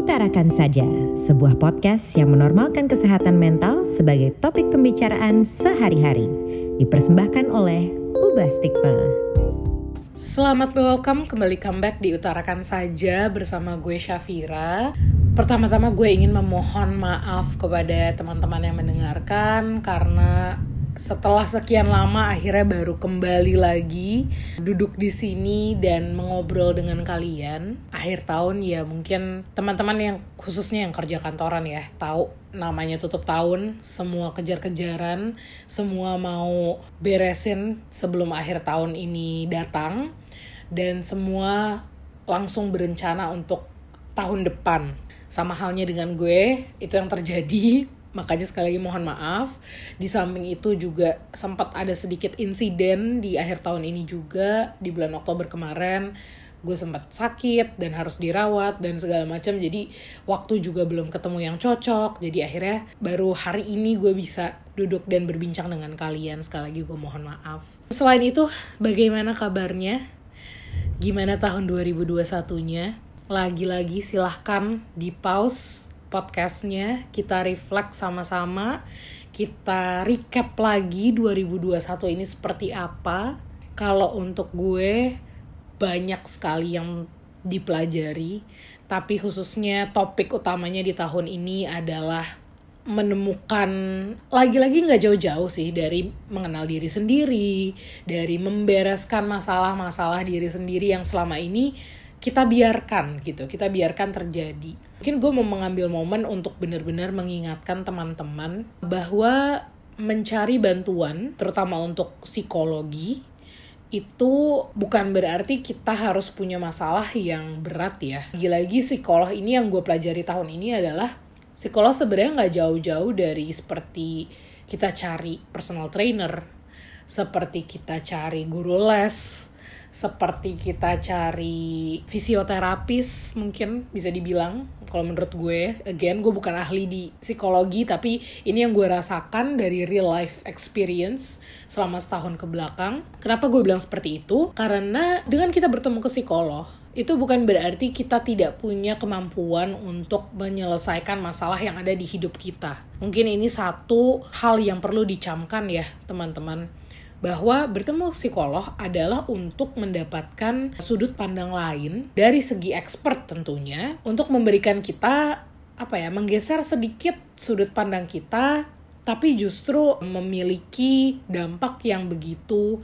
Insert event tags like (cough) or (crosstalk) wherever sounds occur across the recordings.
Utarakan Saja, sebuah podcast yang menormalkan kesehatan mental sebagai topik pembicaraan sehari-hari. Dipersembahkan oleh Ubah Stigma. Selamat welcome kembali comeback di Utarakan Saja bersama gue Syafira. Pertama-tama gue ingin memohon maaf kepada teman-teman yang mendengarkan karena setelah sekian lama akhirnya baru kembali lagi duduk di sini dan mengobrol dengan kalian. Akhir tahun ya mungkin teman-teman yang khususnya yang kerja kantoran ya tahu namanya tutup tahun, semua kejar-kejaran, semua mau beresin sebelum akhir tahun ini datang dan semua langsung berencana untuk tahun depan. Sama halnya dengan gue, itu yang terjadi makanya sekali lagi mohon maaf. Di samping itu juga sempat ada sedikit insiden di akhir tahun ini juga di bulan Oktober kemarin. Gue sempat sakit dan harus dirawat dan segala macam. Jadi waktu juga belum ketemu yang cocok. Jadi akhirnya baru hari ini gue bisa duduk dan berbincang dengan kalian. Sekali lagi gue mohon maaf. Selain itu bagaimana kabarnya? Gimana tahun 2021 nya lagi-lagi silahkan di pause podcastnya kita reflect sama-sama kita recap lagi 2021 ini seperti apa. Kalau untuk gue banyak sekali yang dipelajari tapi khususnya topik utamanya di tahun ini adalah menemukan lagi-lagi nggak jauh-jauh sih dari mengenal diri sendiri dari membereskan masalah-masalah diri sendiri yang selama ini kita biarkan gitu kita biarkan terjadi mungkin gue mau mengambil momen untuk benar-benar mengingatkan teman-teman bahwa mencari bantuan terutama untuk psikologi itu bukan berarti kita harus punya masalah yang berat ya. Lagi-lagi psikolog ini yang gue pelajari tahun ini adalah psikolog sebenarnya nggak jauh-jauh dari seperti kita cari personal trainer, seperti kita cari guru les, seperti kita cari fisioterapis mungkin bisa dibilang kalau menurut gue. Again gue bukan ahli di psikologi tapi ini yang gue rasakan dari real life experience selama setahun ke belakang. Kenapa gue bilang seperti itu? Karena dengan kita bertemu ke psikolog itu bukan berarti kita tidak punya kemampuan untuk menyelesaikan masalah yang ada di hidup kita. Mungkin ini satu hal yang perlu dicamkan ya, teman-teman bahwa bertemu psikolog adalah untuk mendapatkan sudut pandang lain dari segi expert tentunya untuk memberikan kita apa ya menggeser sedikit sudut pandang kita tapi justru memiliki dampak yang begitu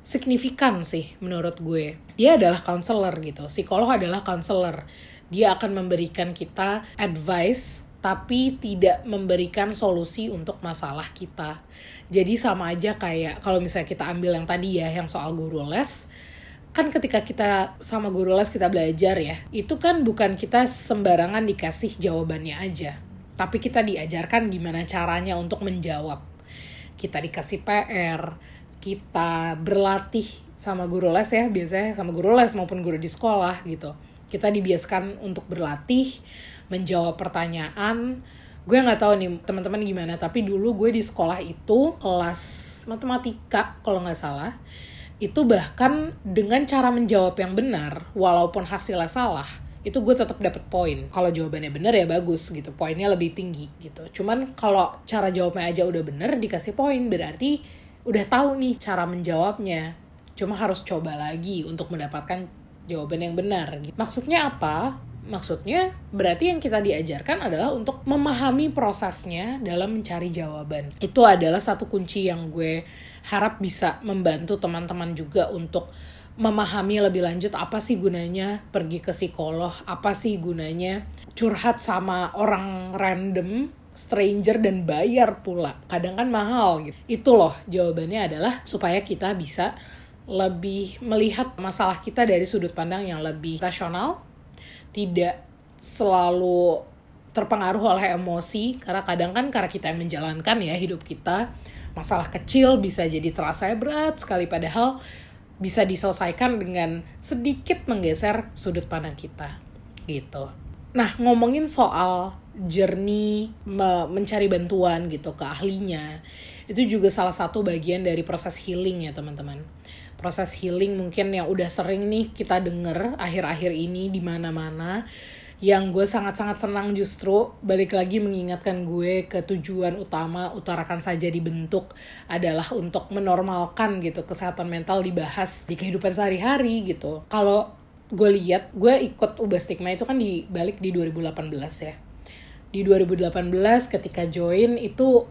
signifikan sih menurut gue. Dia adalah counselor gitu. Psikolog adalah counselor. Dia akan memberikan kita advice tapi tidak memberikan solusi untuk masalah kita. Jadi sama aja kayak kalau misalnya kita ambil yang tadi ya, yang soal guru les, kan ketika kita sama guru les kita belajar ya, itu kan bukan kita sembarangan dikasih jawabannya aja. Tapi kita diajarkan gimana caranya untuk menjawab. Kita dikasih PR, kita berlatih sama guru les ya, biasanya sama guru les maupun guru di sekolah gitu. Kita dibiasakan untuk berlatih, menjawab pertanyaan. Gue nggak tahu nih teman-teman gimana tapi dulu gue di sekolah itu kelas matematika kalau nggak salah itu bahkan dengan cara menjawab yang benar walaupun hasilnya salah itu gue tetap dapat poin. Kalau jawabannya benar ya bagus gitu poinnya lebih tinggi gitu. Cuman kalau cara jawabnya aja udah bener dikasih poin berarti udah tahu nih cara menjawabnya. Cuma harus coba lagi untuk mendapatkan jawaban yang benar. Maksudnya apa Maksudnya berarti yang kita diajarkan adalah untuk memahami prosesnya dalam mencari jawaban. Itu adalah satu kunci yang gue harap bisa membantu teman-teman juga untuk memahami lebih lanjut apa sih gunanya pergi ke psikolog, apa sih gunanya curhat sama orang random stranger dan bayar pula. Kadang kan mahal gitu. Itu loh jawabannya adalah supaya kita bisa lebih melihat masalah kita dari sudut pandang yang lebih rasional, tidak selalu terpengaruh oleh emosi karena kadang kan karena kita yang menjalankan ya hidup kita masalah kecil bisa jadi terasa berat sekali padahal bisa diselesaikan dengan sedikit menggeser sudut pandang kita gitu. Nah ngomongin soal journey me mencari bantuan gitu ke ahlinya itu juga salah satu bagian dari proses healing ya teman-teman proses healing mungkin yang udah sering nih kita denger akhir-akhir ini di mana-mana yang gue sangat-sangat senang justru balik lagi mengingatkan gue ke tujuan utama utarakan saja dibentuk adalah untuk menormalkan gitu kesehatan mental dibahas di kehidupan sehari-hari gitu. Kalau gue lihat gue ikut ubah stigma itu kan di balik di 2018 ya. Di 2018 ketika join itu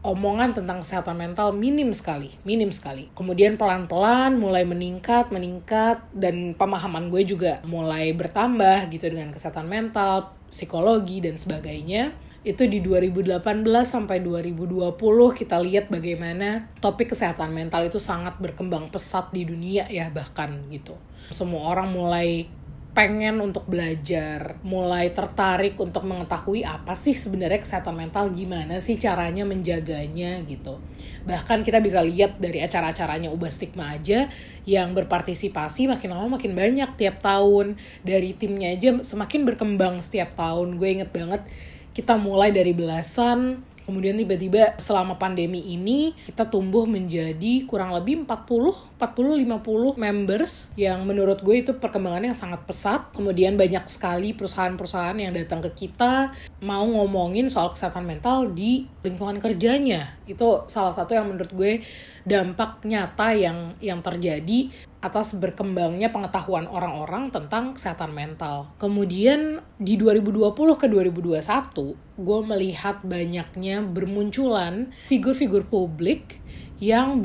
omongan tentang kesehatan mental minim sekali, minim sekali. Kemudian pelan-pelan mulai meningkat, meningkat dan pemahaman gue juga mulai bertambah gitu dengan kesehatan mental, psikologi dan sebagainya. Itu di 2018 sampai 2020 kita lihat bagaimana topik kesehatan mental itu sangat berkembang pesat di dunia ya bahkan gitu. Semua orang mulai pengen untuk belajar, mulai tertarik untuk mengetahui apa sih sebenarnya kesehatan mental, gimana sih caranya menjaganya gitu. Bahkan kita bisa lihat dari acara-acaranya Ubah Stigma aja yang berpartisipasi makin lama makin banyak tiap tahun. Dari timnya aja semakin berkembang setiap tahun. Gue inget banget kita mulai dari belasan Kemudian tiba-tiba selama pandemi ini kita tumbuh menjadi kurang lebih 40 40-50 members yang menurut gue itu perkembangannya sangat pesat. Kemudian banyak sekali perusahaan-perusahaan yang datang ke kita mau ngomongin soal kesehatan mental di lingkungan kerjanya. Itu salah satu yang menurut gue dampak nyata yang yang terjadi atas berkembangnya pengetahuan orang-orang tentang kesehatan mental. Kemudian di 2020 ke 2021, gue melihat banyaknya bermunculan figur-figur publik yang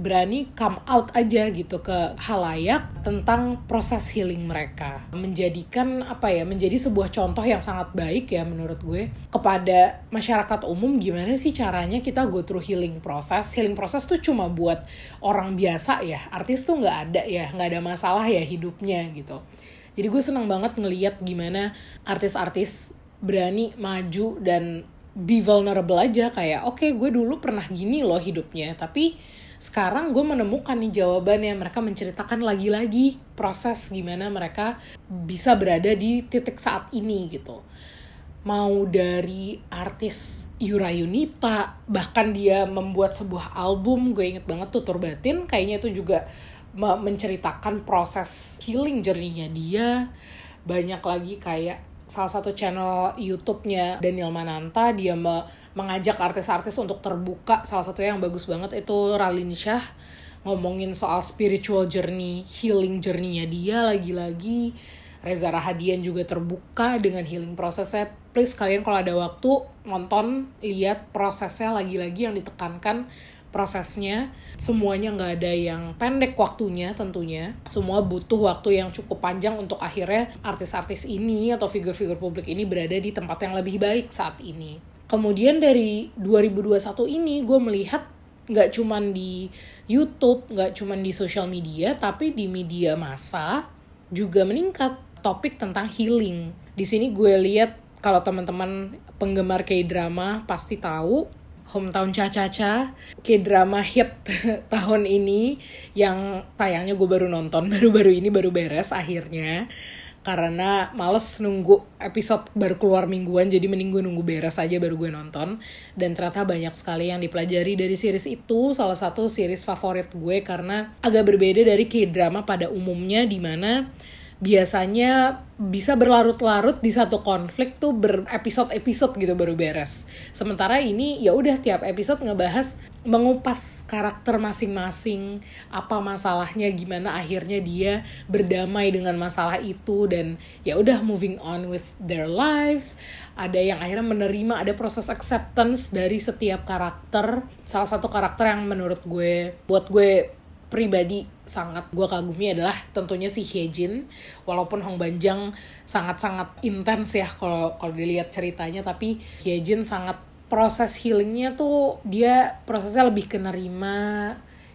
berani come out aja gitu ke halayak tentang proses healing mereka. Menjadikan apa ya menjadi sebuah contoh yang sangat baik ya menurut gue. Kepada masyarakat umum gimana sih caranya kita go through healing proses healing proses tuh cuma buat orang biasa ya artis tuh nggak ada ya nggak ada masalah ya hidupnya gitu. Jadi gue seneng banget ngeliat gimana artis-artis berani maju dan be vulnerable aja kayak oke okay, gue dulu pernah gini loh hidupnya tapi sekarang gue menemukan nih jawabannya. Mereka menceritakan lagi-lagi proses gimana mereka bisa berada di titik saat ini gitu. Mau dari artis Yura Yunita bahkan dia membuat sebuah album gue inget banget tutur batin kayaknya itu juga menceritakan proses healing journey-nya dia. Banyak lagi kayak salah satu channel YouTube-nya Daniel Mananta dia me mengajak artis-artis untuk terbuka. Salah satu yang bagus banget itu Ralin Shah ngomongin soal spiritual journey healing journey-nya dia lagi-lagi. Reza Rahadian juga terbuka dengan healing prosesnya. Please kalian kalau ada waktu nonton lihat prosesnya lagi-lagi yang ditekankan prosesnya. Semuanya nggak ada yang pendek waktunya tentunya. Semua butuh waktu yang cukup panjang untuk akhirnya artis-artis ini atau figur-figur publik ini berada di tempat yang lebih baik saat ini. Kemudian dari 2021 ini gue melihat nggak cuman di YouTube nggak cuman di sosial media tapi di media massa juga meningkat topik tentang healing. Di sini gue lihat kalau teman-teman penggemar K-drama pasti tahu Hometown Cha-Cha-Cha kayak drama hit (laughs) tahun ini yang sayangnya gue baru nonton (laughs) baru-baru ini baru beres akhirnya. Karena males nunggu episode baru keluar mingguan jadi mending gue nunggu beres aja baru gue nonton. Dan ternyata banyak sekali yang dipelajari dari series itu salah satu series favorit gue karena agak berbeda dari k-drama pada umumnya di mana biasanya bisa berlarut-larut di satu konflik tuh berepisode-episode gitu baru beres. Sementara ini ya udah tiap episode ngebahas mengupas karakter masing-masing, apa masalahnya, gimana akhirnya dia berdamai dengan masalah itu dan ya udah moving on with their lives. Ada yang akhirnya menerima, ada proses acceptance dari setiap karakter. Salah satu karakter yang menurut gue buat gue pribadi sangat gue kagumi adalah tentunya si Hyejin. Walaupun Hong Banjang sangat-sangat intens ya kalau kalau dilihat ceritanya tapi Hyejin sangat proses healingnya tuh dia prosesnya lebih ke nerima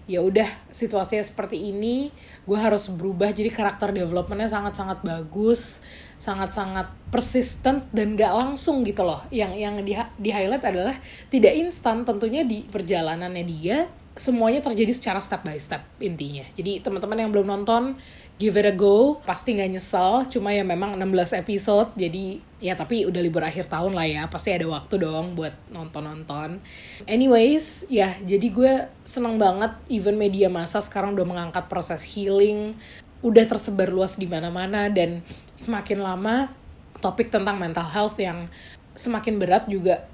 ya udah situasinya seperti ini gue harus berubah. Jadi karakter developmentnya sangat-sangat bagus sangat-sangat persistent dan gak langsung gitu loh. Yang yang di, di highlight adalah tidak instan tentunya di perjalanannya dia semuanya terjadi secara step by step intinya. Jadi teman-teman yang belum nonton, give it a go. Pasti nggak nyesel. Cuma ya memang 16 episode, jadi ya tapi udah libur akhir tahun lah ya. Pasti ada waktu dong buat nonton-nonton. Anyways, ya jadi gue seneng banget even media massa sekarang udah mengangkat proses healing. Udah tersebar luas di mana-mana dan semakin lama topik tentang mental health yang semakin berat juga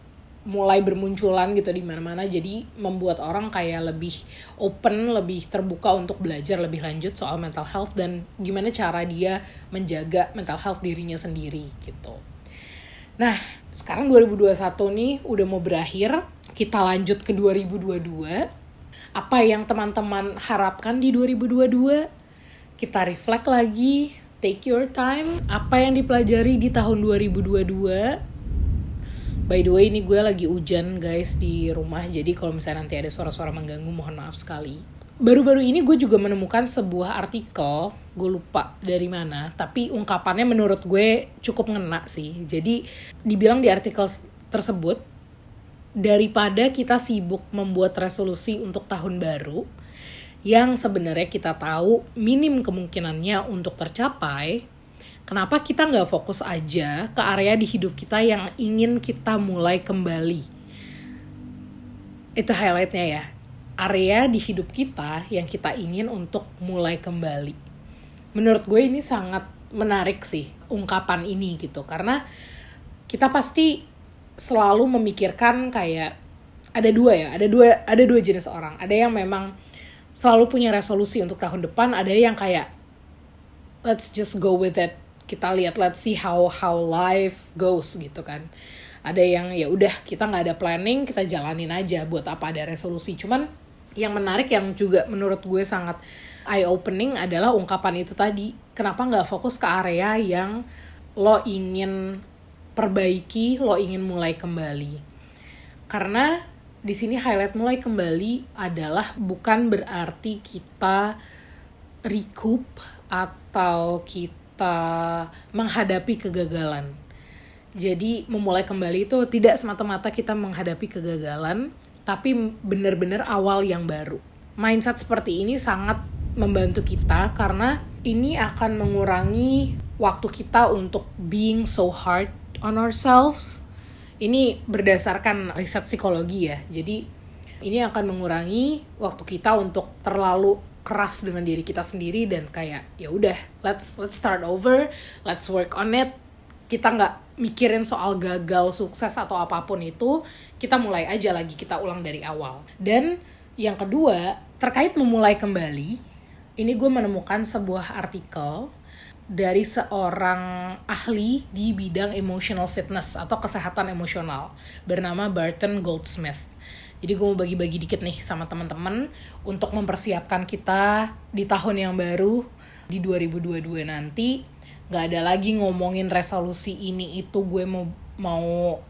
mulai bermunculan gitu di mana-mana jadi membuat orang kayak lebih open, lebih terbuka untuk belajar lebih lanjut soal mental health dan gimana cara dia menjaga mental health dirinya sendiri gitu. Nah, sekarang 2021 nih udah mau berakhir, kita lanjut ke 2022. Apa yang teman-teman harapkan di 2022? Kita reflect lagi, take your time, apa yang dipelajari di tahun 2022 By the way ini gue lagi hujan guys di rumah jadi kalau misalnya nanti ada suara-suara mengganggu mohon maaf sekali. Baru-baru ini gue juga menemukan sebuah artikel, gue lupa dari mana, tapi ungkapannya menurut gue cukup ngena sih. Jadi dibilang di artikel tersebut, daripada kita sibuk membuat resolusi untuk tahun baru, yang sebenarnya kita tahu minim kemungkinannya untuk tercapai, Kenapa kita nggak fokus aja ke area di hidup kita yang ingin kita mulai kembali? Itu highlightnya ya. Area di hidup kita yang kita ingin untuk mulai kembali. Menurut gue ini sangat menarik sih ungkapan ini gitu. Karena kita pasti selalu memikirkan kayak ada dua ya, ada dua ada dua jenis orang. Ada yang memang selalu punya resolusi untuk tahun depan, ada yang kayak let's just go with it kita lihat let's see how how life goes gitu kan. Ada yang ya udah kita nggak ada planning kita jalanin aja buat apa ada resolusi. Cuman yang menarik yang juga menurut gue sangat eye opening adalah ungkapan itu tadi. Kenapa nggak fokus ke area yang lo ingin perbaiki lo ingin mulai kembali? Karena di sini highlight mulai kembali adalah bukan berarti kita recoup atau kita menghadapi kegagalan. Jadi memulai kembali itu tidak semata-mata kita menghadapi kegagalan, tapi benar-benar awal yang baru. Mindset seperti ini sangat membantu kita karena ini akan mengurangi waktu kita untuk being so hard on ourselves. Ini berdasarkan riset psikologi ya. Jadi ini akan mengurangi waktu kita untuk terlalu keras dengan diri kita sendiri dan kayak ya udah let's let's start over let's work on it. Kita nggak mikirin soal gagal sukses atau apa pun itu kita mulai aja lagi kita ulang dari awal. Dan yang kedua terkait memulai kembali ini gue menemukan sebuah artikel dari seorang ahli di bidang emotional fitness atau kesehatan emosional bernama Barton Goldsmith jadi gue mau bagi-bagi dikit nih sama teman-teman untuk mempersiapkan kita di tahun yang baru di 2022 nanti. Gak ada lagi ngomongin resolusi ini itu gue mau mau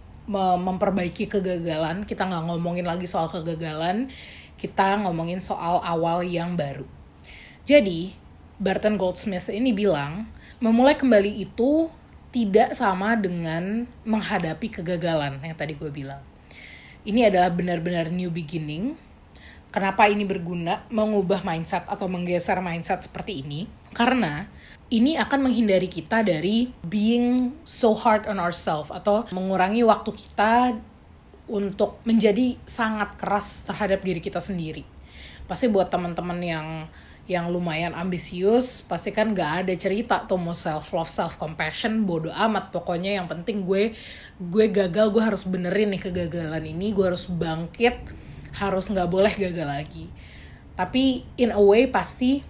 memperbaiki kegagalan. Kita nggak ngomongin lagi soal kegagalan. Kita ngomongin soal awal yang baru. Jadi Barton Goldsmith ini bilang memulai kembali itu tidak sama dengan menghadapi kegagalan yang tadi gue bilang ini adalah benar-benar new beginning. Kenapa ini berguna mengubah mindset atau menggeser mindset seperti ini? Karena ini akan menghindari kita dari being so hard on ourselves atau mengurangi waktu kita untuk menjadi sangat keras terhadap diri kita sendiri. Pasti buat teman-teman yang yang lumayan ambisius pasti kan gak ada cerita tuh mau self love self compassion bodoh amat. Pokoknya yang penting gue gue gagal gue harus benerin nih kegagalan ini gue harus bangkit harus nggak boleh gagal lagi. Tapi in a way pasti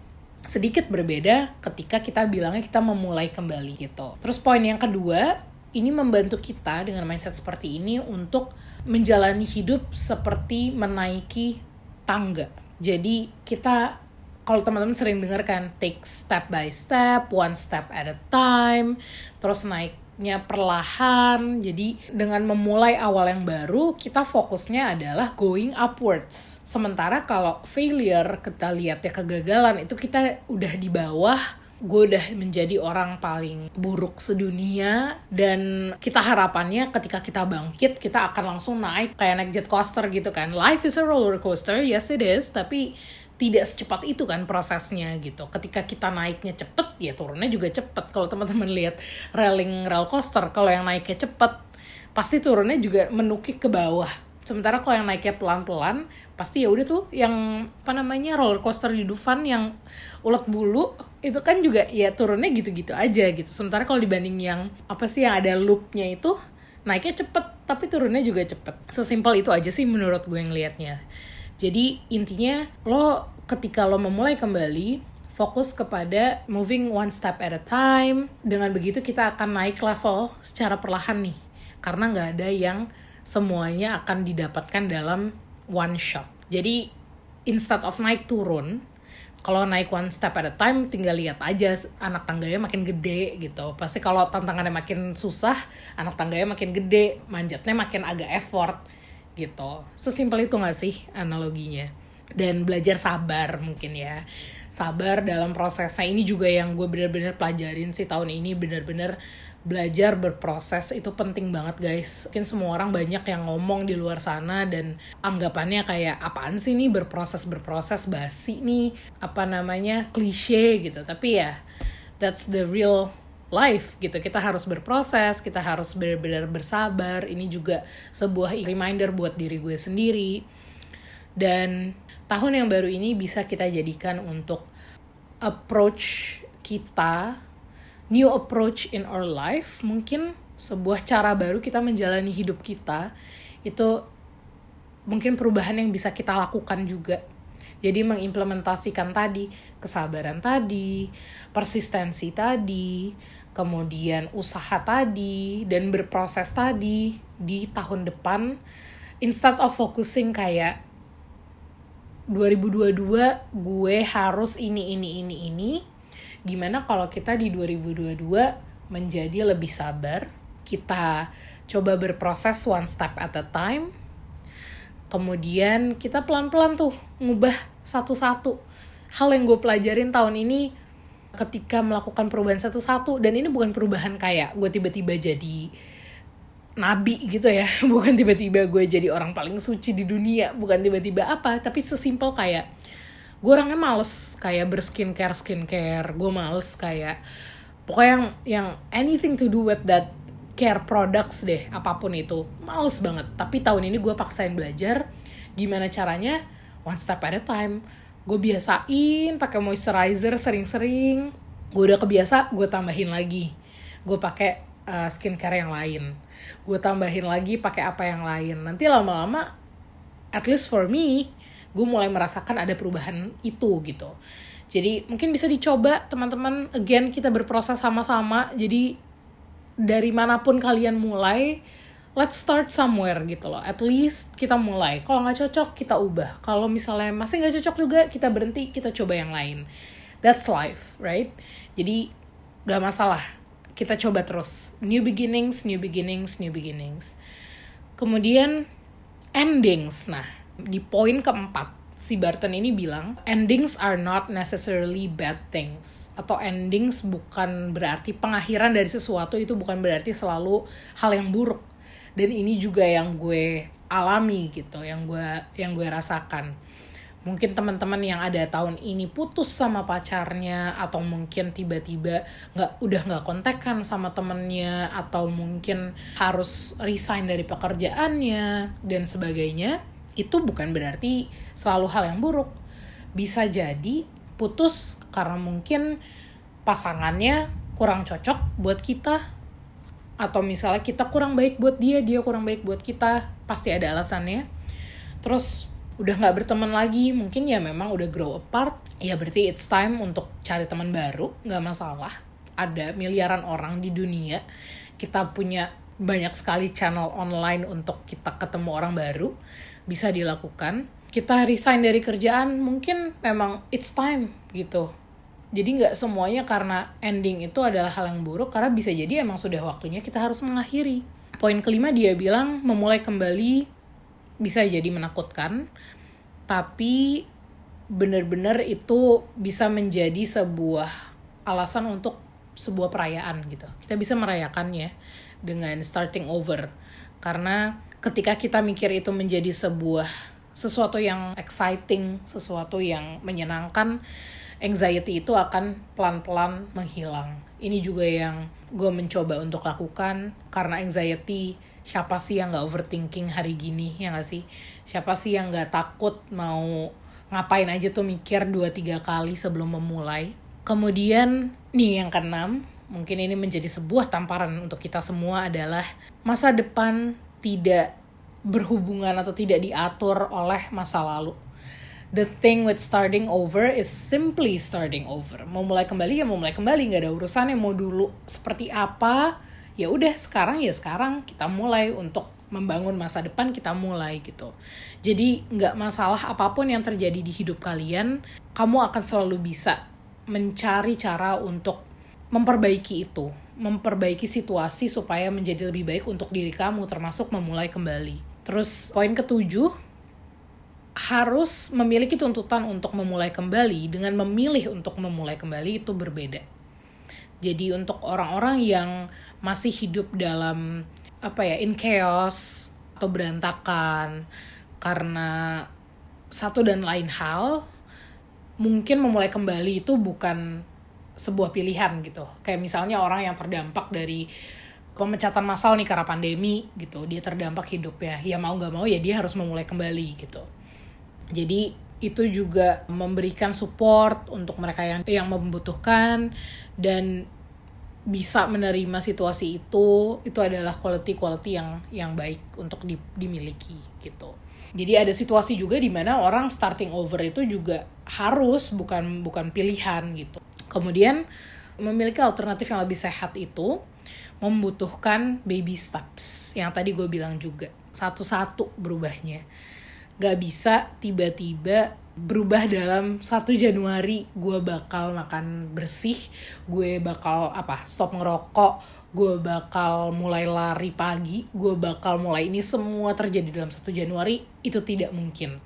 sedikit berbeda ketika kita bilangnya kita memulai kembali gitu. Terus poin yang kedua ini membantu kita dengan mindset seperti ini untuk menjalani hidup seperti menaiki tangga. Jadi kita kalau teman-teman sering dengar kan take step by step, one step at a time, terus naiknya perlahan. Jadi dengan memulai awal yang baru, kita fokusnya adalah going upwards. Sementara kalau failure, kita lihat ya kegagalan itu kita udah di bawah gue udah menjadi orang paling buruk sedunia dan kita harapannya ketika kita bangkit kita akan langsung naik kayak naik jet coaster gitu kan life is a roller coaster yes it is tapi tidak secepat itu kan prosesnya gitu. Ketika kita naiknya cepet, ya turunnya juga cepet. Kalau teman-teman lihat railing rail coaster, kalau yang naiknya cepet, pasti turunnya juga menukik ke bawah. Sementara kalau yang naiknya pelan-pelan, pasti ya udah tuh yang apa namanya roller coaster di Dufan yang ulet bulu itu kan juga ya turunnya gitu-gitu aja gitu sementara kalau dibanding yang apa sih yang ada loopnya itu naiknya cepet tapi turunnya juga cepet sesimpel itu aja sih menurut gue yang liatnya jadi intinya lo ketika lo memulai kembali fokus kepada moving one step at a time. Dengan begitu kita akan naik level secara perlahan nih. Karena nggak ada yang semuanya akan didapatkan dalam one shot. Jadi instead of naik turun kalau naik one step at a time tinggal lihat aja anak tangganya makin gede gitu. Pasti kalau tantangannya makin susah anak tangganya makin gede manjatnya makin agak effort gitu. Sesimpel itu gak sih analoginya? Dan belajar sabar mungkin ya. Sabar dalam prosesnya. Ini juga yang gue bener-bener pelajarin sih tahun ini. Bener-bener belajar berproses. Itu penting banget guys. Mungkin semua orang banyak yang ngomong di luar sana dan anggapannya kayak apaan sih nih berproses berproses? Basi nih. Apa namanya? Klise gitu. Tapi ya that's the real life gitu. Kita harus berproses kita harus benar-benar bersabar. Ini juga sebuah reminder buat diri gue sendiri. Dan tahun yang baru ini bisa kita jadikan untuk approach kita new approach in our life. Mungkin sebuah cara baru kita menjalani hidup kita itu mungkin perubahan yang bisa kita lakukan juga jadi mengimplementasikan tadi kesabaran tadi persistensi tadi kemudian usaha tadi dan berproses tadi di tahun depan. Instead of focusing kayak 2022 gue harus ini ini ini ini gimana kalau kita di 2022 menjadi lebih sabar, kita coba berproses one step at a time, kemudian kita pelan-pelan tuh ngubah satu-satu. Hal yang gue pelajarin tahun ini ketika melakukan perubahan satu-satu, dan ini bukan perubahan kayak gue tiba-tiba jadi nabi gitu ya, (laughs) bukan tiba-tiba gue jadi orang paling suci di dunia, bukan tiba-tiba apa, tapi sesimpel kayak gue orangnya males kayak berskincare skincare gue males kayak pokoknya yang yang anything to do with that care products deh apa pun itu males banget tapi tahun ini gue paksain belajar gimana caranya one step at a time. Gue biasain pakai moisturizer sering-sering. Gue udah kebiasa gue tambahin lagi. Gue pakai uh, skincare yang lain. Gue tambahin lagi pakai apa yang lain. Nanti lama-lama at least for me gue mulai merasakan ada perubahan itu gitu. Jadi mungkin bisa dicoba teman-teman. Again kita berproses sama-sama. Jadi dari mana pun kalian mulai let's start somewhere gitu loh. At least kita mulai. Kalau nggak cocok kita ubah. Kalau misalnya masih nggak cocok juga kita berhenti kita coba yang lain. That's life right? Jadi gak masalah. Kita coba terus. New beginnings new beginnings new beginnings. Kemudian endings. Nah di poin keempat si Barton ini bilang endings are not necessarily bad things. Atau endings bukan berarti pengakhiran dari sesuatu itu bukan berarti selalu hal yang buruk dan ini juga yang gue alami gitu yang gue yang gue rasakan mungkin teman-teman yang ada tahun ini putus sama pacarnya atau mungkin tiba-tiba nggak udah nggak kontekan sama temennya atau mungkin harus resign dari pekerjaannya dan sebagainya itu bukan berarti selalu hal yang buruk. Bisa jadi putus karena mungkin pasangannya kurang cocok buat kita atau misalnya kita kurang baik buat dia, dia kurang baik buat kita, pasti ada alasannya. Terus udah nggak berteman lagi, mungkin ya memang udah grow apart, ya berarti it's time untuk cari teman baru, nggak masalah. Ada miliaran orang di dunia, kita punya banyak sekali channel online untuk kita ketemu orang baru bisa dilakukan kita resign dari kerjaan mungkin memang it's time gitu jadi nggak semuanya karena ending itu adalah hal yang buruk karena bisa jadi emang sudah waktunya kita harus mengakhiri. Poin kelima dia bilang memulai kembali bisa jadi menakutkan tapi benar-benar itu bisa menjadi sebuah alasan untuk sebuah perayaan gitu. Kita bisa merayakannya dengan starting over. Karena ketika kita mikir itu menjadi sebuah sesuatu yang exciting, sesuatu yang menyenangkan, anxiety itu akan pelan-pelan menghilang. Ini juga yang gue mencoba untuk lakukan karena anxiety siapa sih yang gak overthinking hari gini ya gak sih? Siapa sih yang gak takut mau ngapain aja tuh mikir dua tiga kali sebelum memulai? Kemudian nih yang keenam, mungkin ini menjadi sebuah tamparan untuk kita semua adalah masa depan tidak berhubungan atau tidak diatur oleh masa lalu. The thing with starting over is simply starting over. Mau mulai kembali ya mau mulai kembali, nggak ada urusan yang mau dulu seperti apa. Ya udah sekarang ya sekarang kita mulai untuk membangun masa depan kita mulai gitu. Jadi nggak masalah apa pun yang terjadi di hidup kalian, kamu akan selalu bisa mencari cara untuk memperbaiki itu, memperbaiki situasi supaya menjadi lebih baik untuk diri kamu, termasuk memulai kembali. Terus poin ketujuh, harus memiliki tuntutan untuk memulai kembali dengan memilih untuk memulai kembali itu berbeda. Jadi untuk orang-orang yang masih hidup dalam apa ya in chaos atau berantakan karena satu dan lain hal mungkin memulai kembali itu bukan sebuah pilihan gitu. Kayak misalnya orang yang terdampak dari pemecatan massal nih karena pandemi gitu, dia terdampak hidupnya. Ya mau nggak mau ya dia harus memulai kembali gitu. Jadi itu juga memberikan support untuk mereka yang yang membutuhkan dan bisa menerima situasi itu itu adalah quality quality yang yang baik untuk di, dimiliki gitu. Jadi ada situasi juga di mana orang starting over itu juga harus bukan bukan pilihan gitu. Kemudian memiliki alternatif yang lebih sehat itu membutuhkan baby steps yang tadi gue bilang juga satu-satu berubahnya. Gak bisa tiba-tiba berubah dalam 1 Januari gue bakal makan bersih, gue bakal apa stop ngerokok, gue bakal mulai lari pagi, gue bakal mulai ini semua terjadi dalam 1 Januari, itu tidak mungkin.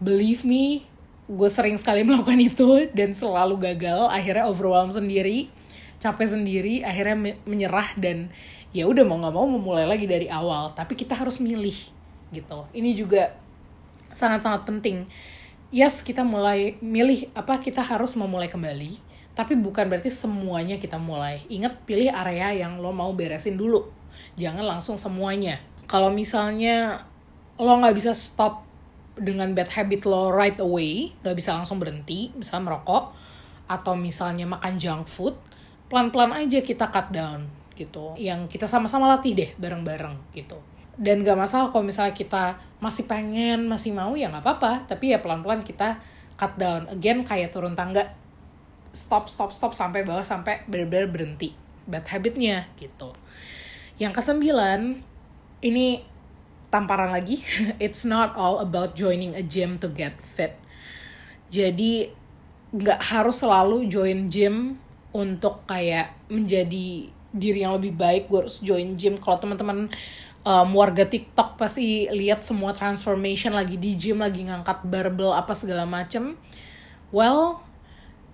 Believe me, gue sering sekali (laughs) melakukan itu dan selalu gagal, akhirnya overwhelm sendiri, capek sendiri, akhirnya menyerah dan ya udah mau nggak mau memulai lagi dari awal, tapi kita harus milih gitu. Ini juga sangat-sangat penting. Yes, kita mulai milih apa kita harus memulai kembali tapi bukan berarti semuanya kita mulai. Ingat pilih area yang lo mau beresin dulu. Jangan langsung semuanya. Kalau misalnya lo nggak bisa stop dengan bad habit lo right away, nggak bisa langsung berhenti, misalnya merokok, atau misalnya makan junk food, pelan-pelan aja kita cut down gitu. Yang kita sama-sama latih deh bareng-bareng gitu. Dan gak masalah kalau misalnya kita masih pengen, masih mau ya nggak apa-apa. Tapi ya pelan-pelan kita cut down. Again kayak turun tangga, stop stop stop sampai bawah sampai benar-benar berhenti. Bad habitnya gitu. Yang kesembilan ini tamparan lagi. (laughs) It's not all about joining a gym to get fit. Jadi nggak harus selalu join gym untuk kayak menjadi diri yang lebih baik. Gue harus join gym. Kalau teman-teman um, warga TikTok pasti lihat semua transformation lagi di gym lagi ngangkat barbel apa segala macem well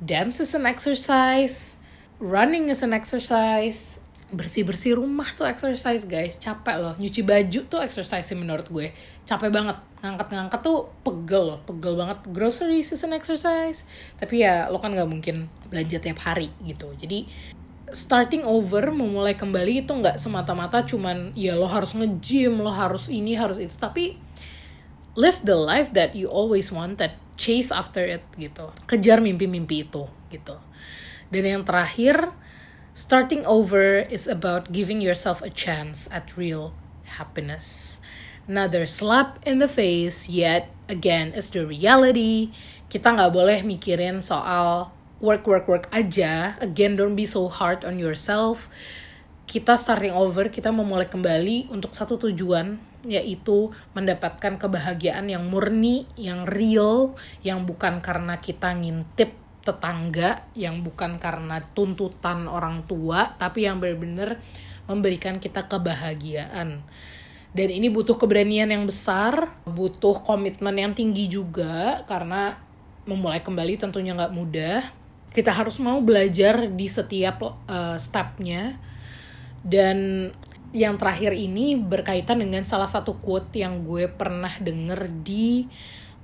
dance is an exercise, running is an exercise, bersih-bersih rumah tuh exercise guys, capek loh. Nyuci baju tuh exercise sih menurut gue. Capek banget. Ngangkat-ngangkat tuh pegel loh, pegel banget. Groceries is an exercise. Tapi ya lo kan gak mungkin belanja tiap hari gitu. Jadi starting over, memulai kembali itu nggak semata-mata cuman ya lo harus nge-gym, lo harus ini, harus itu. Tapi live the life that you always wanted chase after it gitu. Kejar mimpi-mimpi itu gitu. Dan yang terakhir starting over is about giving yourself a chance at real happiness. Another slap in the face yet again is the reality. Kita nggak boleh mikirin soal work work work aja again don't be so hard on yourself kita starting over kita memulai kembali untuk satu tujuan yaitu mendapatkan kebahagiaan yang murni, yang real, yang bukan karena kita ngintip tetangga, yang bukan karena tuntutan orang tua, tapi yang benar-benar memberikan kita kebahagiaan. Dan ini butuh keberanian yang besar, butuh komitmen yang tinggi juga, karena memulai kembali tentunya nggak mudah. Kita harus mau belajar di setiap uh, stepnya, dan yang terakhir ini berkaitan dengan salah satu quote yang gue pernah denger di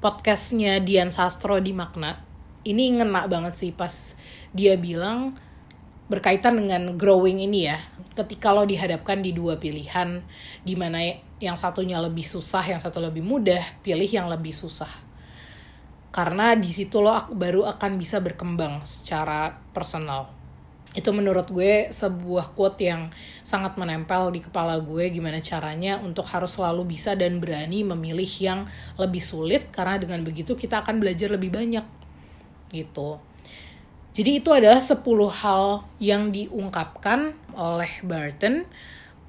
podcastnya Dian Sastro di Makna. Ini ngena banget sih pas dia bilang berkaitan dengan growing ini ya. Ketika lo dihadapkan di dua pilihan, di mana yang satunya lebih susah, yang satu lebih mudah, pilih yang lebih susah. Karena di situ lo baru akan bisa berkembang secara personal itu menurut gue sebuah quote yang sangat menempel di kepala gue gimana caranya untuk harus selalu bisa dan berani memilih yang lebih sulit karena dengan begitu kita akan belajar lebih banyak gitu. Jadi itu adalah 10 hal yang diungkapkan oleh Barton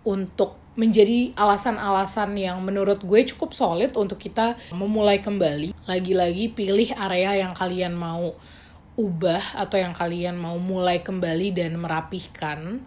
untuk menjadi alasan-alasan yang menurut gue cukup solid untuk kita memulai kembali. Lagi-lagi pilih area yang kalian mau ubah atau yang kalian mau mulai kembali dan merapihkan.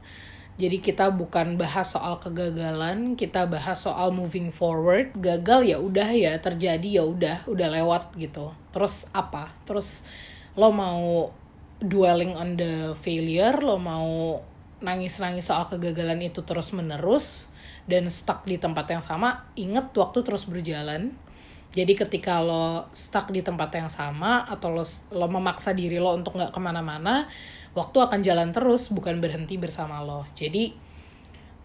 Jadi kita bukan bahas soal kegagalan, kita bahas soal moving forward. Gagal ya udah ya terjadi ya udah, udah lewat gitu. Terus apa? Terus lo mau dwelling on the failure, lo mau nangis-nangis soal kegagalan itu terus menerus dan stuck di tempat yang sama, inget waktu terus berjalan. Jadi ketika lo stuck di tempat yang sama atau lo, lo memaksa diri lo untuk nggak ke mana-mana, waktu akan jalan terus bukan berhenti bersama lo. Jadi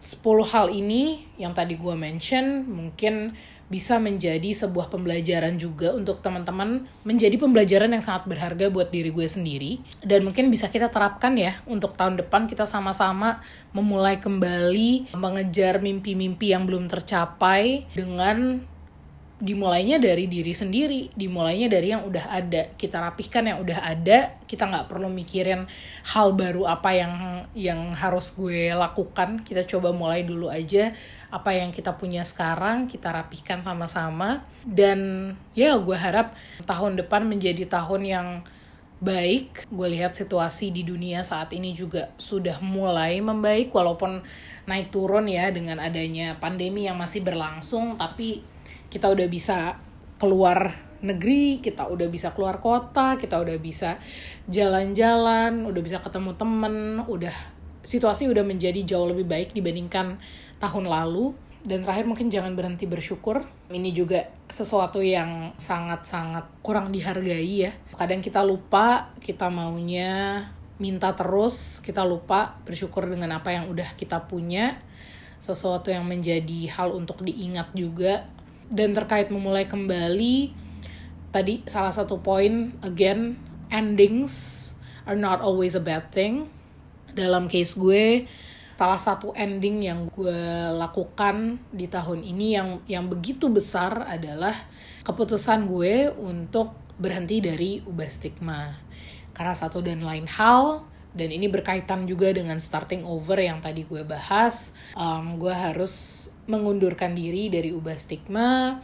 10 hal ini yang tadi gue mention mungkin bisa menjadi sebuah pembelajaran juga untuk teman-teman menjadi pembelajaran yang sangat berharga buat diri gue sendiri. Dan mungkin bisa kita terapkan ya untuk tahun depan kita sama-sama memulai kembali mengejar mimpi-mimpi yang belum tercapai dengan dimulainya dari diri sendiri, dimulainya dari yang udah ada. Kita rapihkan yang udah ada, kita nggak perlu mikirin hal baru apa yang yang harus gue lakukan. Kita coba mulai dulu aja apa yang kita punya sekarang, kita rapihkan sama-sama. Dan ya gue harap tahun depan menjadi tahun yang baik. Gue lihat situasi di dunia saat ini juga sudah mulai membaik walaupun naik turun ya dengan adanya pandemi yang masih berlangsung, tapi kita udah bisa keluar negeri, kita udah bisa keluar kota, kita udah bisa jalan-jalan, udah bisa ketemu temen, udah situasi udah menjadi jauh lebih baik dibandingkan tahun lalu. Dan terakhir mungkin jangan berhenti bersyukur. Ini juga sesuatu yang sangat-sangat kurang dihargai ya. Kadang kita lupa, kita maunya minta terus, kita lupa bersyukur dengan apa yang udah kita punya. Sesuatu yang menjadi hal untuk diingat juga dan terkait memulai kembali tadi salah satu poin again endings are not always a bad thing. Dalam case gue salah satu ending yang gue lakukan di tahun ini yang yang begitu besar adalah keputusan gue untuk berhenti dari ubah stigma. Karena satu dan lain hal dan ini berkaitan juga dengan starting over yang tadi gue bahas um, gue harus mengundurkan diri dari ubah stigma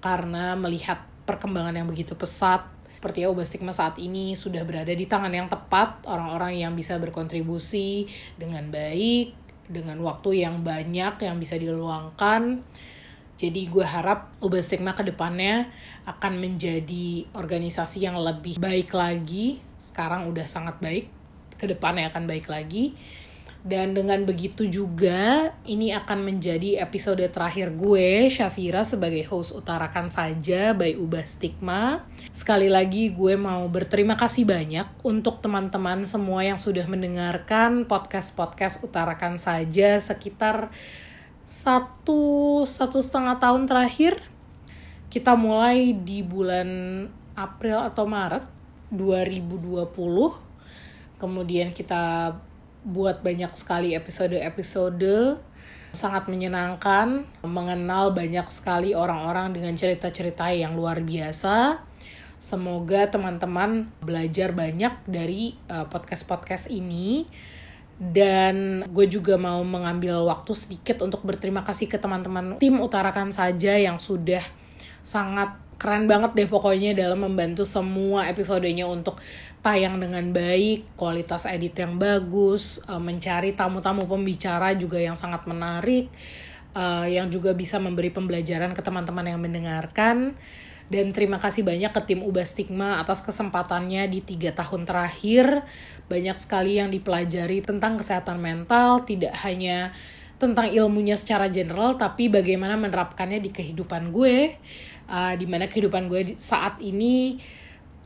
karena melihat perkembangan yang begitu pesat. Seperti ya ubah stigma saat ini sudah berada di tangan yang tepat orang-orang yang bisa berkontribusi dengan baik dengan waktu yang banyak yang bisa diluangkan. Jadi gue harap ubah stigma ke depannya akan menjadi organisasi yang lebih baik lagi. Sekarang udah sangat baik ke depannya akan baik lagi. Dan dengan begitu juga, ini akan menjadi episode terakhir gue, Syafira, sebagai host Utarakan Saja by Ubah Stigma. Sekali lagi gue mau berterima kasih banyak untuk teman-teman semua yang sudah mendengarkan podcast-podcast Utarakan Saja sekitar satu, satu setengah tahun terakhir. Kita mulai di bulan April atau Maret 2020 kemudian kita buat banyak sekali episode-episode sangat menyenangkan mengenal banyak sekali orang-orang dengan cerita-cerita yang luar biasa. Semoga teman-teman belajar banyak dari uh, podcast-podcast ini dan gue juga mau mengambil waktu sedikit untuk berterima kasih ke teman-teman tim utarakan saja yang sudah sangat keren banget deh pokoknya dalam membantu semua episodenya untuk tayang dengan baik, kualitas edit yang bagus, uh, mencari tamu-tamu pembicara juga yang sangat menarik, uh, yang juga bisa memberi pembelajaran ke teman-teman yang mendengarkan. Dan terima kasih banyak ke tim Ubah Stigma atas kesempatannya di tiga tahun terakhir. Banyak sekali yang dipelajari tentang kesehatan mental, tidak hanya tentang ilmunya secara general, tapi bagaimana menerapkannya di kehidupan gue uh, di mana kehidupan gue saat ini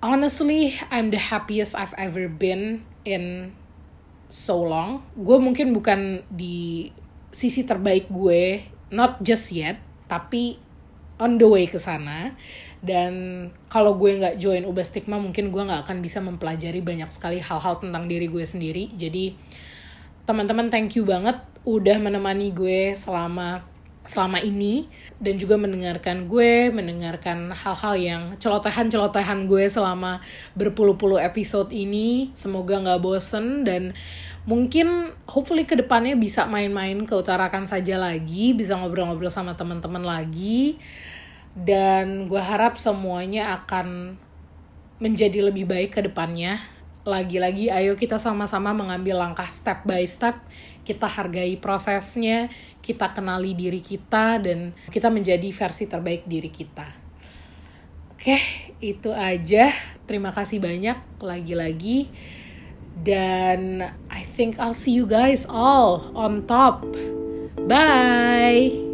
honestly I'm the happiest I've ever been in so long. Gue mungkin bukan di sisi terbaik gue not just yet tapi on the way ke sana. Dan kalau gue nggak join Ubah Stigma mungkin gue nggak akan bisa mempelajari banyak sekali hal-hal tentang diri gue sendiri. Jadi teman-teman thank you banget udah menemani gue selama selama ini dan juga mendengarkan gue, mendengarkan hal-hal yang celotehan-celotehan gue selama berpuluh-puluh episode ini. Semoga nggak bosen dan mungkin hopefully ke depannya bisa main-main ke utarakan saja lagi, bisa ngobrol-ngobrol sama teman-teman lagi. Dan gue harap semuanya akan menjadi lebih baik ke depannya lagi-lagi ayo kita sama-sama mengambil langkah step by step kita hargai prosesnya kita kenali diri kita dan kita menjadi versi terbaik diri kita. Oke itu aja. Terima kasih banyak lagi-lagi. Dan I think I'll see you guys all on top. Bye